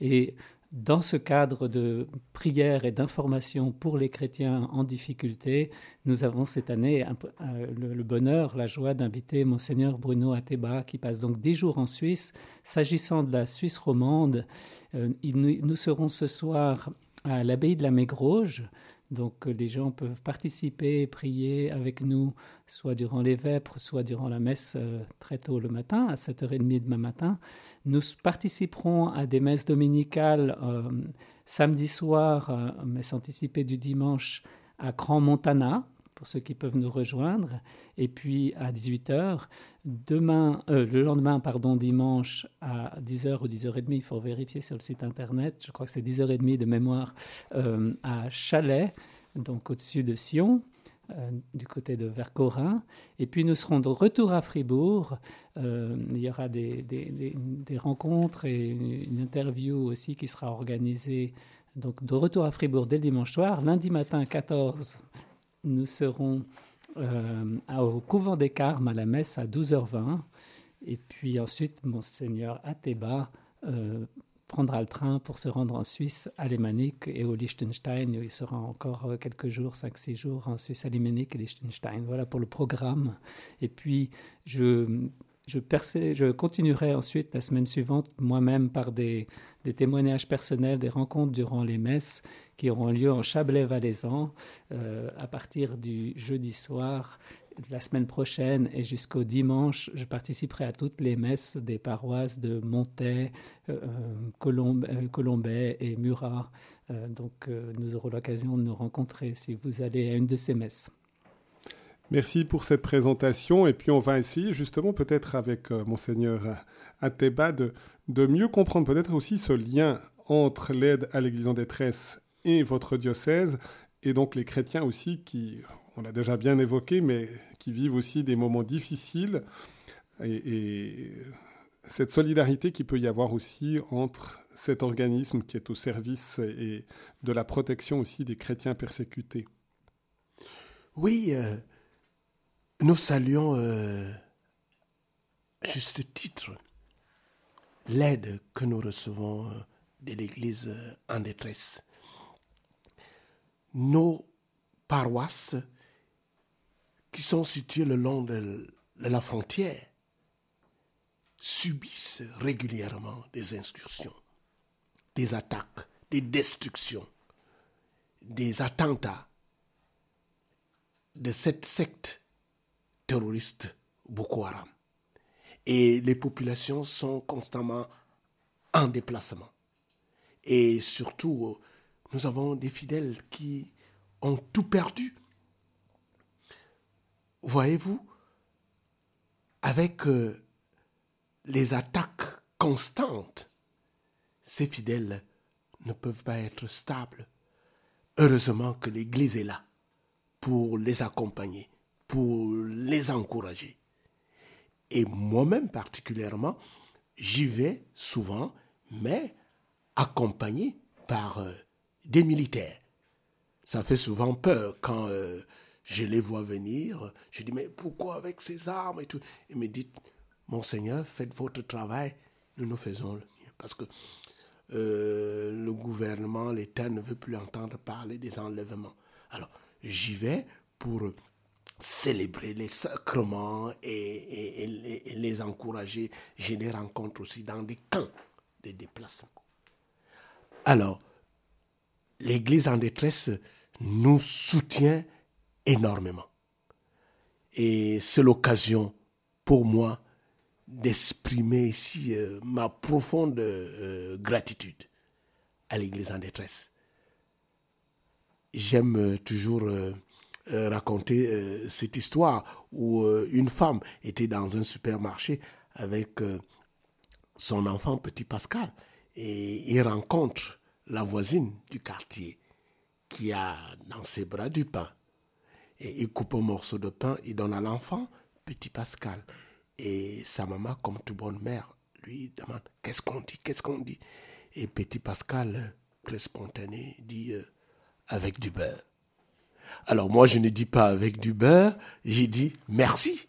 Et dans ce cadre de prière et d'information pour les chrétiens en difficulté, nous avons cette année euh, le bonheur, la joie d'inviter Monseigneur Bruno Ateba, qui passe donc dix jours en Suisse. S'agissant de la Suisse romande, euh, nous serons ce soir à l'abbaye de la Mégroge, donc euh, les gens peuvent participer, prier avec nous, soit durant les vêpres, soit durant la messe euh, très tôt le matin, à 7h30 demain matin. Nous participerons à des messes dominicales euh, samedi soir, messe anticipée du dimanche à Grand Montana, pour ceux qui peuvent nous rejoindre. Et puis à 18h, demain, euh, le lendemain, pardon, dimanche à 10h ou 10h30, il faut vérifier sur le site internet, je crois que c'est 10h30 de mémoire, euh, à Chalais, donc au-dessus de Sion. Euh, du côté de Vercorin. Et puis nous serons de retour à Fribourg. il y aura des, des, rencontres et une interview aussi qui sera organisée. Donc de retour à Fribourg dès le dimanche soir. Lundi matin 14, nous serons euh, au couvent des Carmes à la messe à 12h20. Et puis ensuite, Monseigneur Ateba euh, prendra le train pour se rendre en Suisse, à Lemanic et au Liechtenstein. Il sera encore euh, quelques jours, 5-6 jours en Suisse, à Lemanic et Liechtenstein. Voilà pour le programme. Et puis, je je, je continuerai ensuite la semaine suivante moi-même par des, témoignages personnels, des rencontres durant les messes qui auront lieu en Chablais-Valaisan euh, à partir du jeudi soir la semaine prochaine et jusqu'au dimanche. Je participerai à toutes les messes des paroisses de Montaix, euh, euh, Colombay et Murat. donc nous aurons l'occasion de nous rencontrer si vous allez à une de ces messes. Merci pour cette présentation. Et puis on va essayer justement peut-être avec euh, monseigneur Ateba de, de mieux comprendre peut-être aussi ce lien entre l'aide à l'Église en détresse et votre diocèse, et donc les chrétiens aussi qui, on l'a déjà bien évoqué, mais qui vivent aussi des moments difficiles, et, cette solidarité qui peut y avoir aussi entre cet organisme qui est au service et de la protection aussi des chrétiens persécutés. Oui, euh, nous saluons euh, juste titre l'aide que nous recevons euh, de l'Église euh, en détresse. Nos paroisses qui sont situées le long de la frontière subissent régulièrement des incursions, des attaques, des destructions, des attentats de cette secte terroristes Boko Haram. Et les populations sont constamment en déplacement. Et surtout, nous avons des fidèles qui ont tout perdu. Voyez-vous, avec euh, les attaques constantes, ces fidèles ne peuvent pas être stables. Heureusement que l'Église est là pour les accompagner pour les encourager. Et moi-même particulièrement, j'y vais souvent, mais accompagné par euh, des militaires. Ça fait souvent peur quand euh, je les vois venir. Je dis, mais pourquoi avec ces armes et tout? Ils me disent, Monseigneur, faites votre travail, nous nous faisons le mien. Parce que euh, le gouvernement, l'État ne veut plus entendre parler des enlèvements. Alors, j'y vais pour célébrer les sacrements et, les encourager. J'ai des rencontres aussi dans des camps de déplacement. Alors, l'Église en détresse nous soutient énormément. Et c'est l'occasion pour moi d'exprimer ici euh, ma profonde euh, gratitude à l'Église en détresse. J'aime euh, toujours raconter cette histoire où une femme était dans un supermarché avec son enfant petit Pascal et il rencontre la voisine du quartier qui a dans ses bras du pain. Et il coupe un morceau de pain, il donne à l'enfant, petit Pascal. Et sa maman, comme toute bonne mère, lui demande Qu'est-ce qu'on dit? Qu'est-ce qu'on dit? Et petit Pascal, très spontané, dit euh, Avec du beurre. Alors moi, je ne dis pas avec du beurre, j'ai dit merci.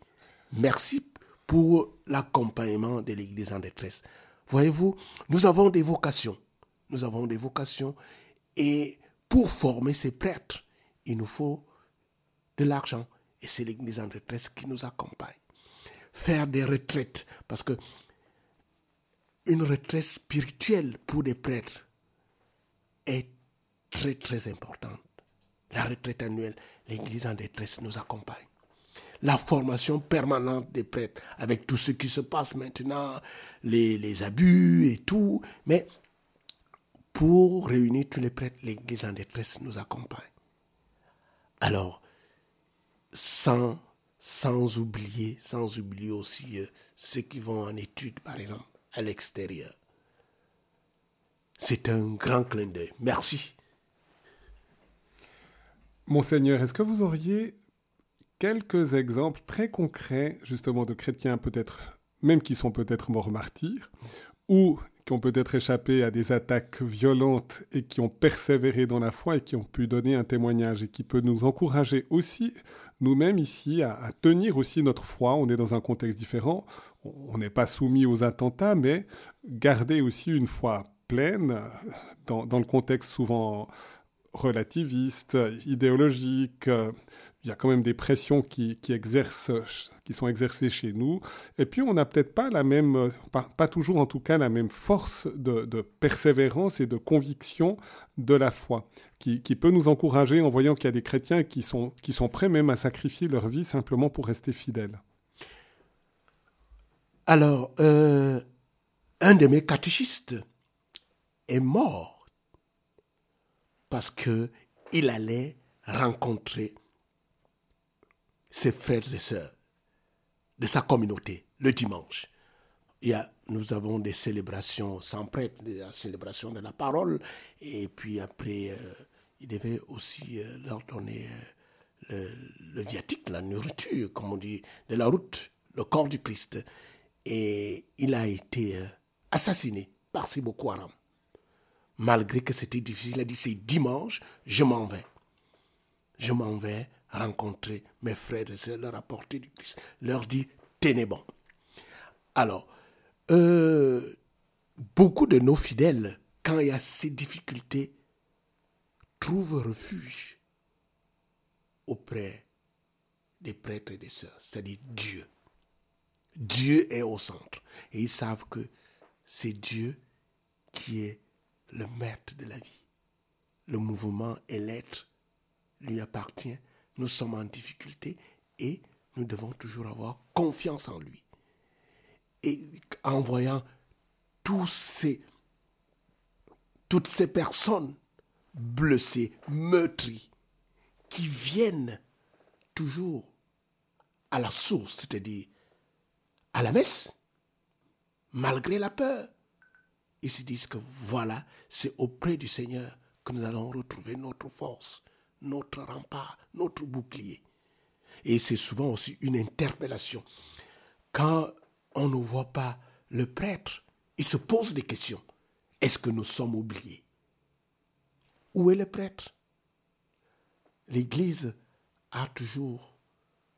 Merci pour l'accompagnement de l'Église en détresse. Voyez-vous, nous avons des vocations. Nous avons des vocations. Et pour former ces prêtres, il nous faut de l'argent. Et c'est l'Église en détresse qui nous accompagne faire des retraites. Parce que une retraite spirituelle pour des prêtres est très très importante. La retraite annuelle, l'Église en détresse nous accompagne. La formation permanente des prêtres, avec tout ce qui se passe maintenant, les, abus et tout. Mais pour réunir tous les prêtres, l'Église en détresse nous accompagne. Alors, sans sans oublier, sans oublier aussi euh, ceux qui vont en études, par exemple, à l'extérieur. C'est un grand clin d'œil. Merci. Monseigneur, est-ce que vous auriez quelques exemples très concrets, justement, de chrétiens peut-être, même qui sont peut-être morts martyrs, ou qui ont peut-être échappé à des attaques violentes et qui ont persévéré dans la foi et qui ont pu donner un témoignage et qui peut nous encourager aussi nous-mêmes ici à, tenir aussi notre foi? On est dans un contexte différent. On n'est pas soumis aux attentats, mais garder aussi une foi pleine dans, dans le contexte souvent relativiste, idéologique, il y a quand même des pressions qui, exercent, qui sont exercées chez nous. Et puis, on n'a peut-être pas la même, pas, toujours en tout cas, la même force de, persévérance et de conviction de la foi, qui, peut nous encourager en voyant qu'il y a des chrétiens qui sont, qui sont prêts même à sacrifier leur vie simplement pour rester fidèles. Alors, euh, un de mes catéchistes est mort parce que il allait rencontrer ses frères et sœurs de sa communauté le dimanche. Il y a, nous avons des célébrations sans prêtre, des célébrations de la parole, et puis après, euh, il devait aussi euh, leur donner euh, le, viatique, la nourriture, comme on dit, de la route, le corps du Christ. Et il a été assassiné par Boko Haram. Malgré que c'était difficile, il a dit c'est dimanche, je m'en vais. Je m'en vais rencontrer mes frères et sœurs, leur apporter du Christ, leur dire tenez bon. Alors, euh, beaucoup de nos fidèles, quand il y a ces difficultés, trouvent refuge auprès des prêtres et des sœurs, c'est-à-dire Dieu. Dieu est au centre. Et ils savent que c'est Dieu qui est le maître de la vie. Le mouvement et l'être lui appartient nous sommes en difficulté et nous devons toujours avoir confiance en lui. Et en voyant toutes ces personnes blessées, meurtries, qui viennent toujours à la source, c'est-à-dire à la messe, malgré la peur. Ils se disent que voilà, c'est auprès du Seigneur que nous allons retrouver notre force, notre rempart, notre bouclier. Et c'est souvent aussi une interpellation. Quand on ne voit pas le prêtre, il se pose des questions. Est-ce que nous sommes oubliés? Où est le prêtre? L'Église a toujours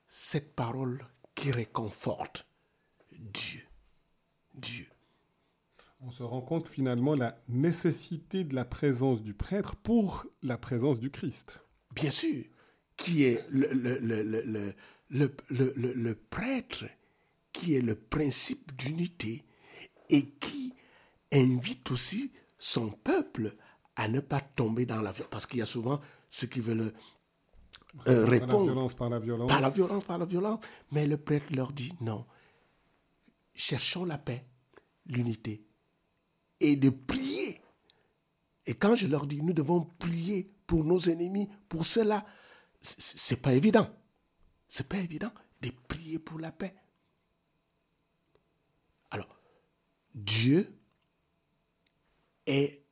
cette parole qui réconforte Dieu. Dieu. On se rend compte finalement la nécessité de la présence du prêtre pour la présence du Christ. Bien sûr. qui est le, le, le, le prêtre, qui est le principe d'unité et qui invite aussi son peuple à ne pas tomber dans la violence. Parce qu'il y a souvent ceux qui veulent euh, répondre. Par la violence, par la violence. Par la violence, par la violence. Mais le prêtre leur dit non. Cherchons la paix, l'unité. Et de prier. Et quand je leur dis, nous devons prier pour nos ennemis, pour cela, c'est pas évident. C'est pas évident de prier pour la paix. Alors, Dieu est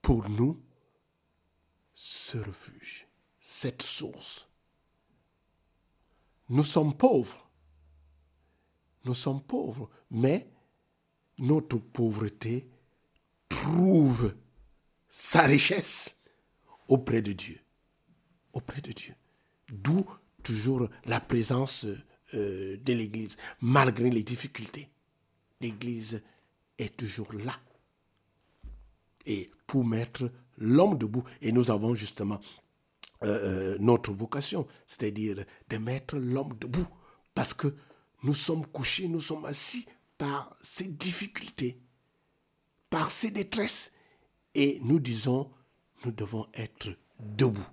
pour nous ce refuge, cette source. Nous sommes pauvres. Nous sommes pauvres, mais notre pauvreté trouve sa richesse auprès de Dieu. Auprès de Dieu. D'où toujours la présence euh, de l'Église, malgré les difficultés. L'Église est toujours là. Et pour mettre l'homme debout, et nous avons justement euh, euh, notre vocation, c'est-à-dire de mettre l'homme debout, parce que nous sommes couchés, nous sommes assis par ces difficultés, par ces détresses, et nous disons, nous devons être debout,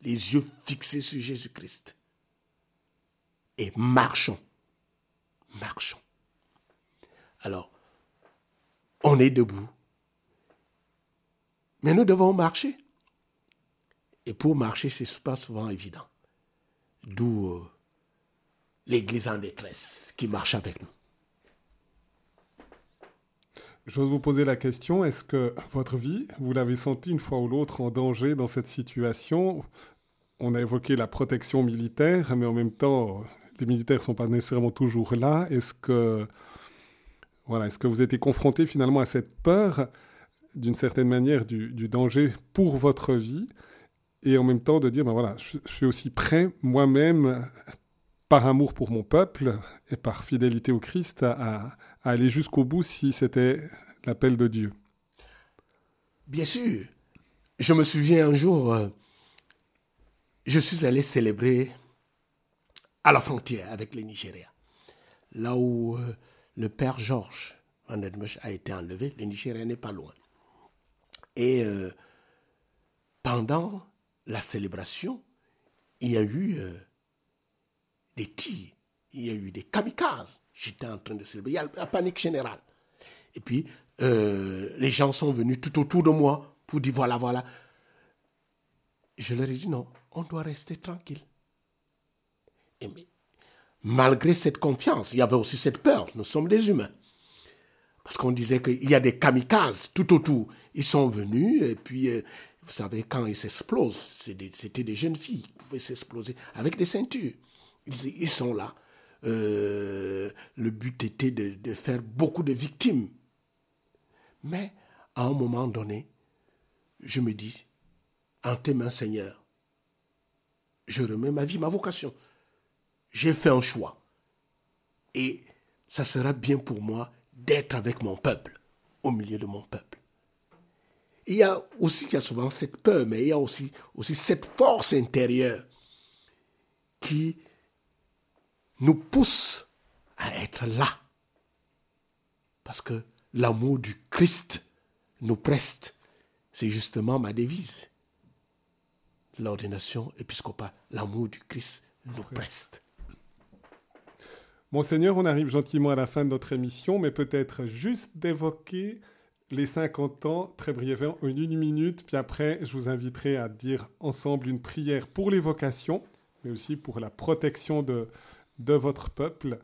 les yeux fixés sur Jésus-Christ, et marchons, marchons. Alors, on est debout, mais nous devons marcher. Et pour marcher, ce n'est pas souvent évident. D'où euh, l'Église en détresse qui marche avec nous. J'ose vous poser la question, est-ce que votre vie, vous l'avez senti une fois ou l'autre en danger dans cette situation? On a évoqué la protection militaire, mais en même temps, les militaires ne sont pas nécessairement toujours là. Est-ce que, voilà, est-ce que vous étiez confronté finalement à cette peur d'une certaine manière du, danger pour votre vie? Et en même temps de dire, ben voilà, je, suis aussi prêt moi-même, par amour pour mon peuple et par fidélité au Christ, à, aller jusqu'au bout si c'était l'appel de Dieu. Bien sûr. Je me souviens un jour, euh, je suis allé célébrer à la frontière avec le Nigeria, là où euh, le père Georges a été enlevé. Le Nigeria n'est pas loin. Et euh, pendant la célébration, il y a eu des tirs, il y a eu des kamikazes. J'étais en train de célébrer, il y a la panique générale. Et puis, euh, les gens sont venus tout autour de moi pour dire voilà, voilà. Je leur ai dit non, on doit rester tranquille. Et mais, malgré cette confiance, il y avait aussi cette peur. Nous sommes des humains. Parce qu'on disait qu'il y a des kamikazes tout autour. Ils sont venus et puis, euh, vous savez, quand ils s'explosent, c'était des, jeunes filles qui pouvaient s'exploser avec des ceintures. Ils, sont là. Euh, le but était de, faire beaucoup de victimes. Mais à un moment donné, je me dis, en tes mains, Seigneur, je remets ma vie, ma vocation. J'ai fait un choix. Et ça sera bien pour moi d'être avec mon peuple, au milieu de mon peuple. Il y a aussi, il y a souvent cette peur, mais il y a aussi, aussi cette force intérieure qui nous pousse à être là. Parce que l'amour du Christ nous preste. C'est justement ma devise. L'ordination épiscopale, l'amour du Christ nous preste. Monseigneur, on arrive gentiment à la fin de notre émission, mais peut-être juste d'évoquer les 50 ans très brièvement, en une minute, puis après, je vous inviterai à dire ensemble une prière pour l'évocation, mais aussi pour la protection de, de votre peuple,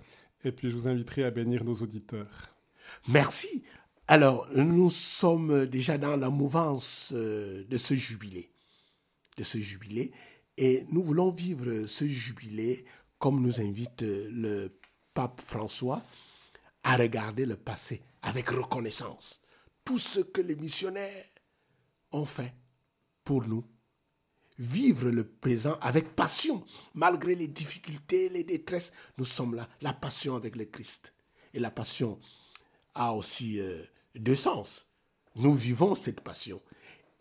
et puis je vous inviterai à bénir nos auditeurs. Merci. Alors, nous sommes déjà dans la mouvance euh, de ce jubilé, de ce jubilé, et nous voulons vivre ce jubilé comme nous invite le pape François a regardé le passé avec reconnaissance. Tout ce que les missionnaires ont fait pour nous. Vivre le présent avec passion, malgré les difficultés, les détresses, nous sommes là. La passion avec le Christ. Et la passion a aussi euh, deux sens. Nous vivons cette passion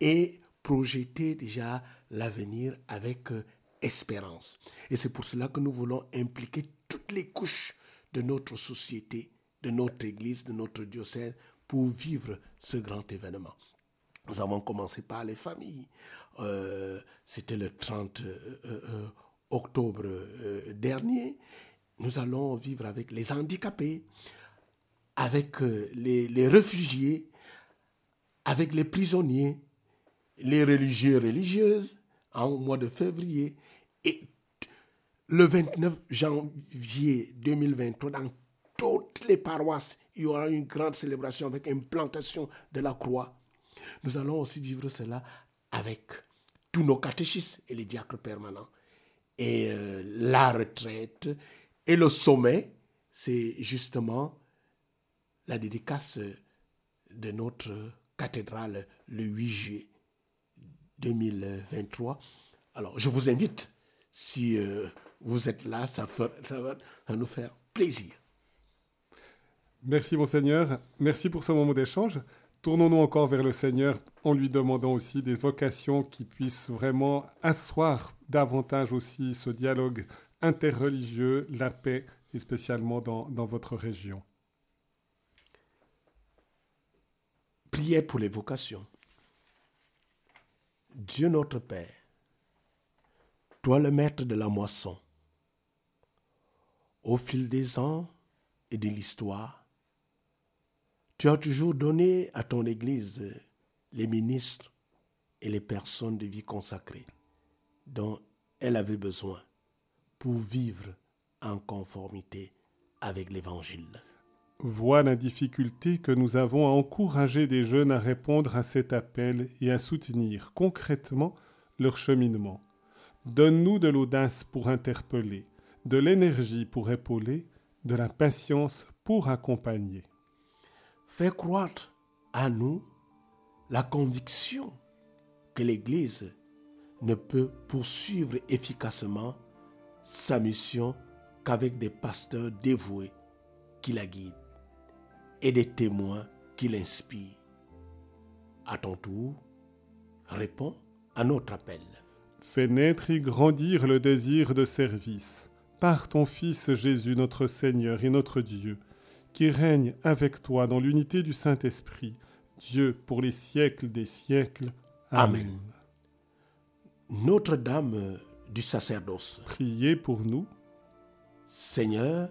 et projeter déjà l'avenir avec euh, espérance. Et c'est pour cela que nous voulons impliquer toutes les couches de notre société, de notre Église, de notre diocèse, pour vivre ce grand événement. Nous avons commencé par les familles. Euh, c'était le 30 euh, euh, octobre dernier. Nous allons vivre avec les handicapés, avec les, les réfugiés, avec les prisonniers, les religieux religieuses, en mois de février. Et le 29 janvier 2023, dans toutes les paroisses, il y aura une grande célébration avec une plantation de la croix. Nous allons aussi vivre cela avec tous nos catéchistes et les diacres permanents. Et euh, la retraite et le sommet, c'est justement la dédicace de notre cathédrale le 8 juillet 2023. Alors, je vous invite, si euh, vous êtes là, ça, ça va nous faire plaisir. Merci, Monseigneur. Merci pour ce moment d'échange. Tournons-nous encore vers le Seigneur en lui demandant aussi des vocations qui puissent vraiment asseoir davantage aussi ce dialogue interreligieux, la paix, et spécialement dans, votre région. Priez pour les vocations. Dieu notre Père, toi le maître de la moisson, au fil des ans et de l'histoire, tu as toujours donné à ton Église les ministres et les personnes de vie consacrée dont elle avait besoin pour vivre en conformité avec l'Évangile. Vois la difficulté que nous avons à encourager des jeunes à répondre à cet appel et à soutenir concrètement leur cheminement. Donne-nous de l'audace pour interpeller, de l'énergie pour épauler, de la patience pour accompagner. Fais croître à nous la conviction que l'Église ne peut poursuivre efficacement sa mission qu'avec des pasteurs dévoués qui la guident et des témoins qui l'inspirent. À ton tour, réponds à notre appel. Fais naître et grandir le désir de service par ton Fils Jésus notre Seigneur et notre Dieu qui règne avec toi dans l'unité du Saint-Esprit, Dieu pour les siècles des siècles. Amen. Notre-Dame du sacerdoce. Priez pour nous. Seigneur,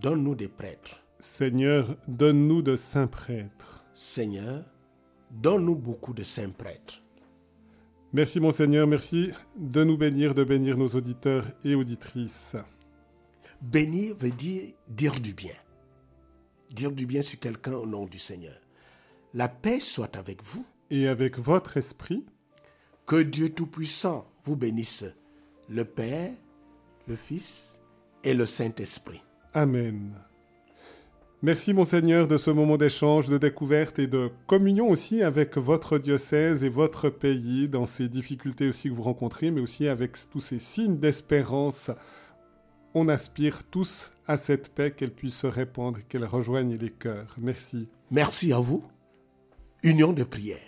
donne-nous des prêtres. Seigneur, donne-nous de saints prêtres. Seigneur, donne-nous beaucoup de saints prêtres. Merci mon Seigneur, merci de nous bénir, de bénir nos auditeurs et auditrices. Bénir veut dire dire du bien dire du bien sur quelqu'un au nom du Seigneur. La paix soit avec vous. Et avec votre esprit. Que Dieu Tout-Puissant vous bénisse, le Père, le Fils et le Saint-Esprit. Amen. Merci Monseigneur de ce moment d'échange, de découverte et de communion aussi avec votre diocèse et votre pays dans ces difficultés aussi que vous rencontrez, mais aussi avec tous ces signes d'espérance on aspire tous à cette paix, qu'elle puisse se répandre, qu'elle rejoigne les cœurs. Merci. Merci à vous. Union de prière.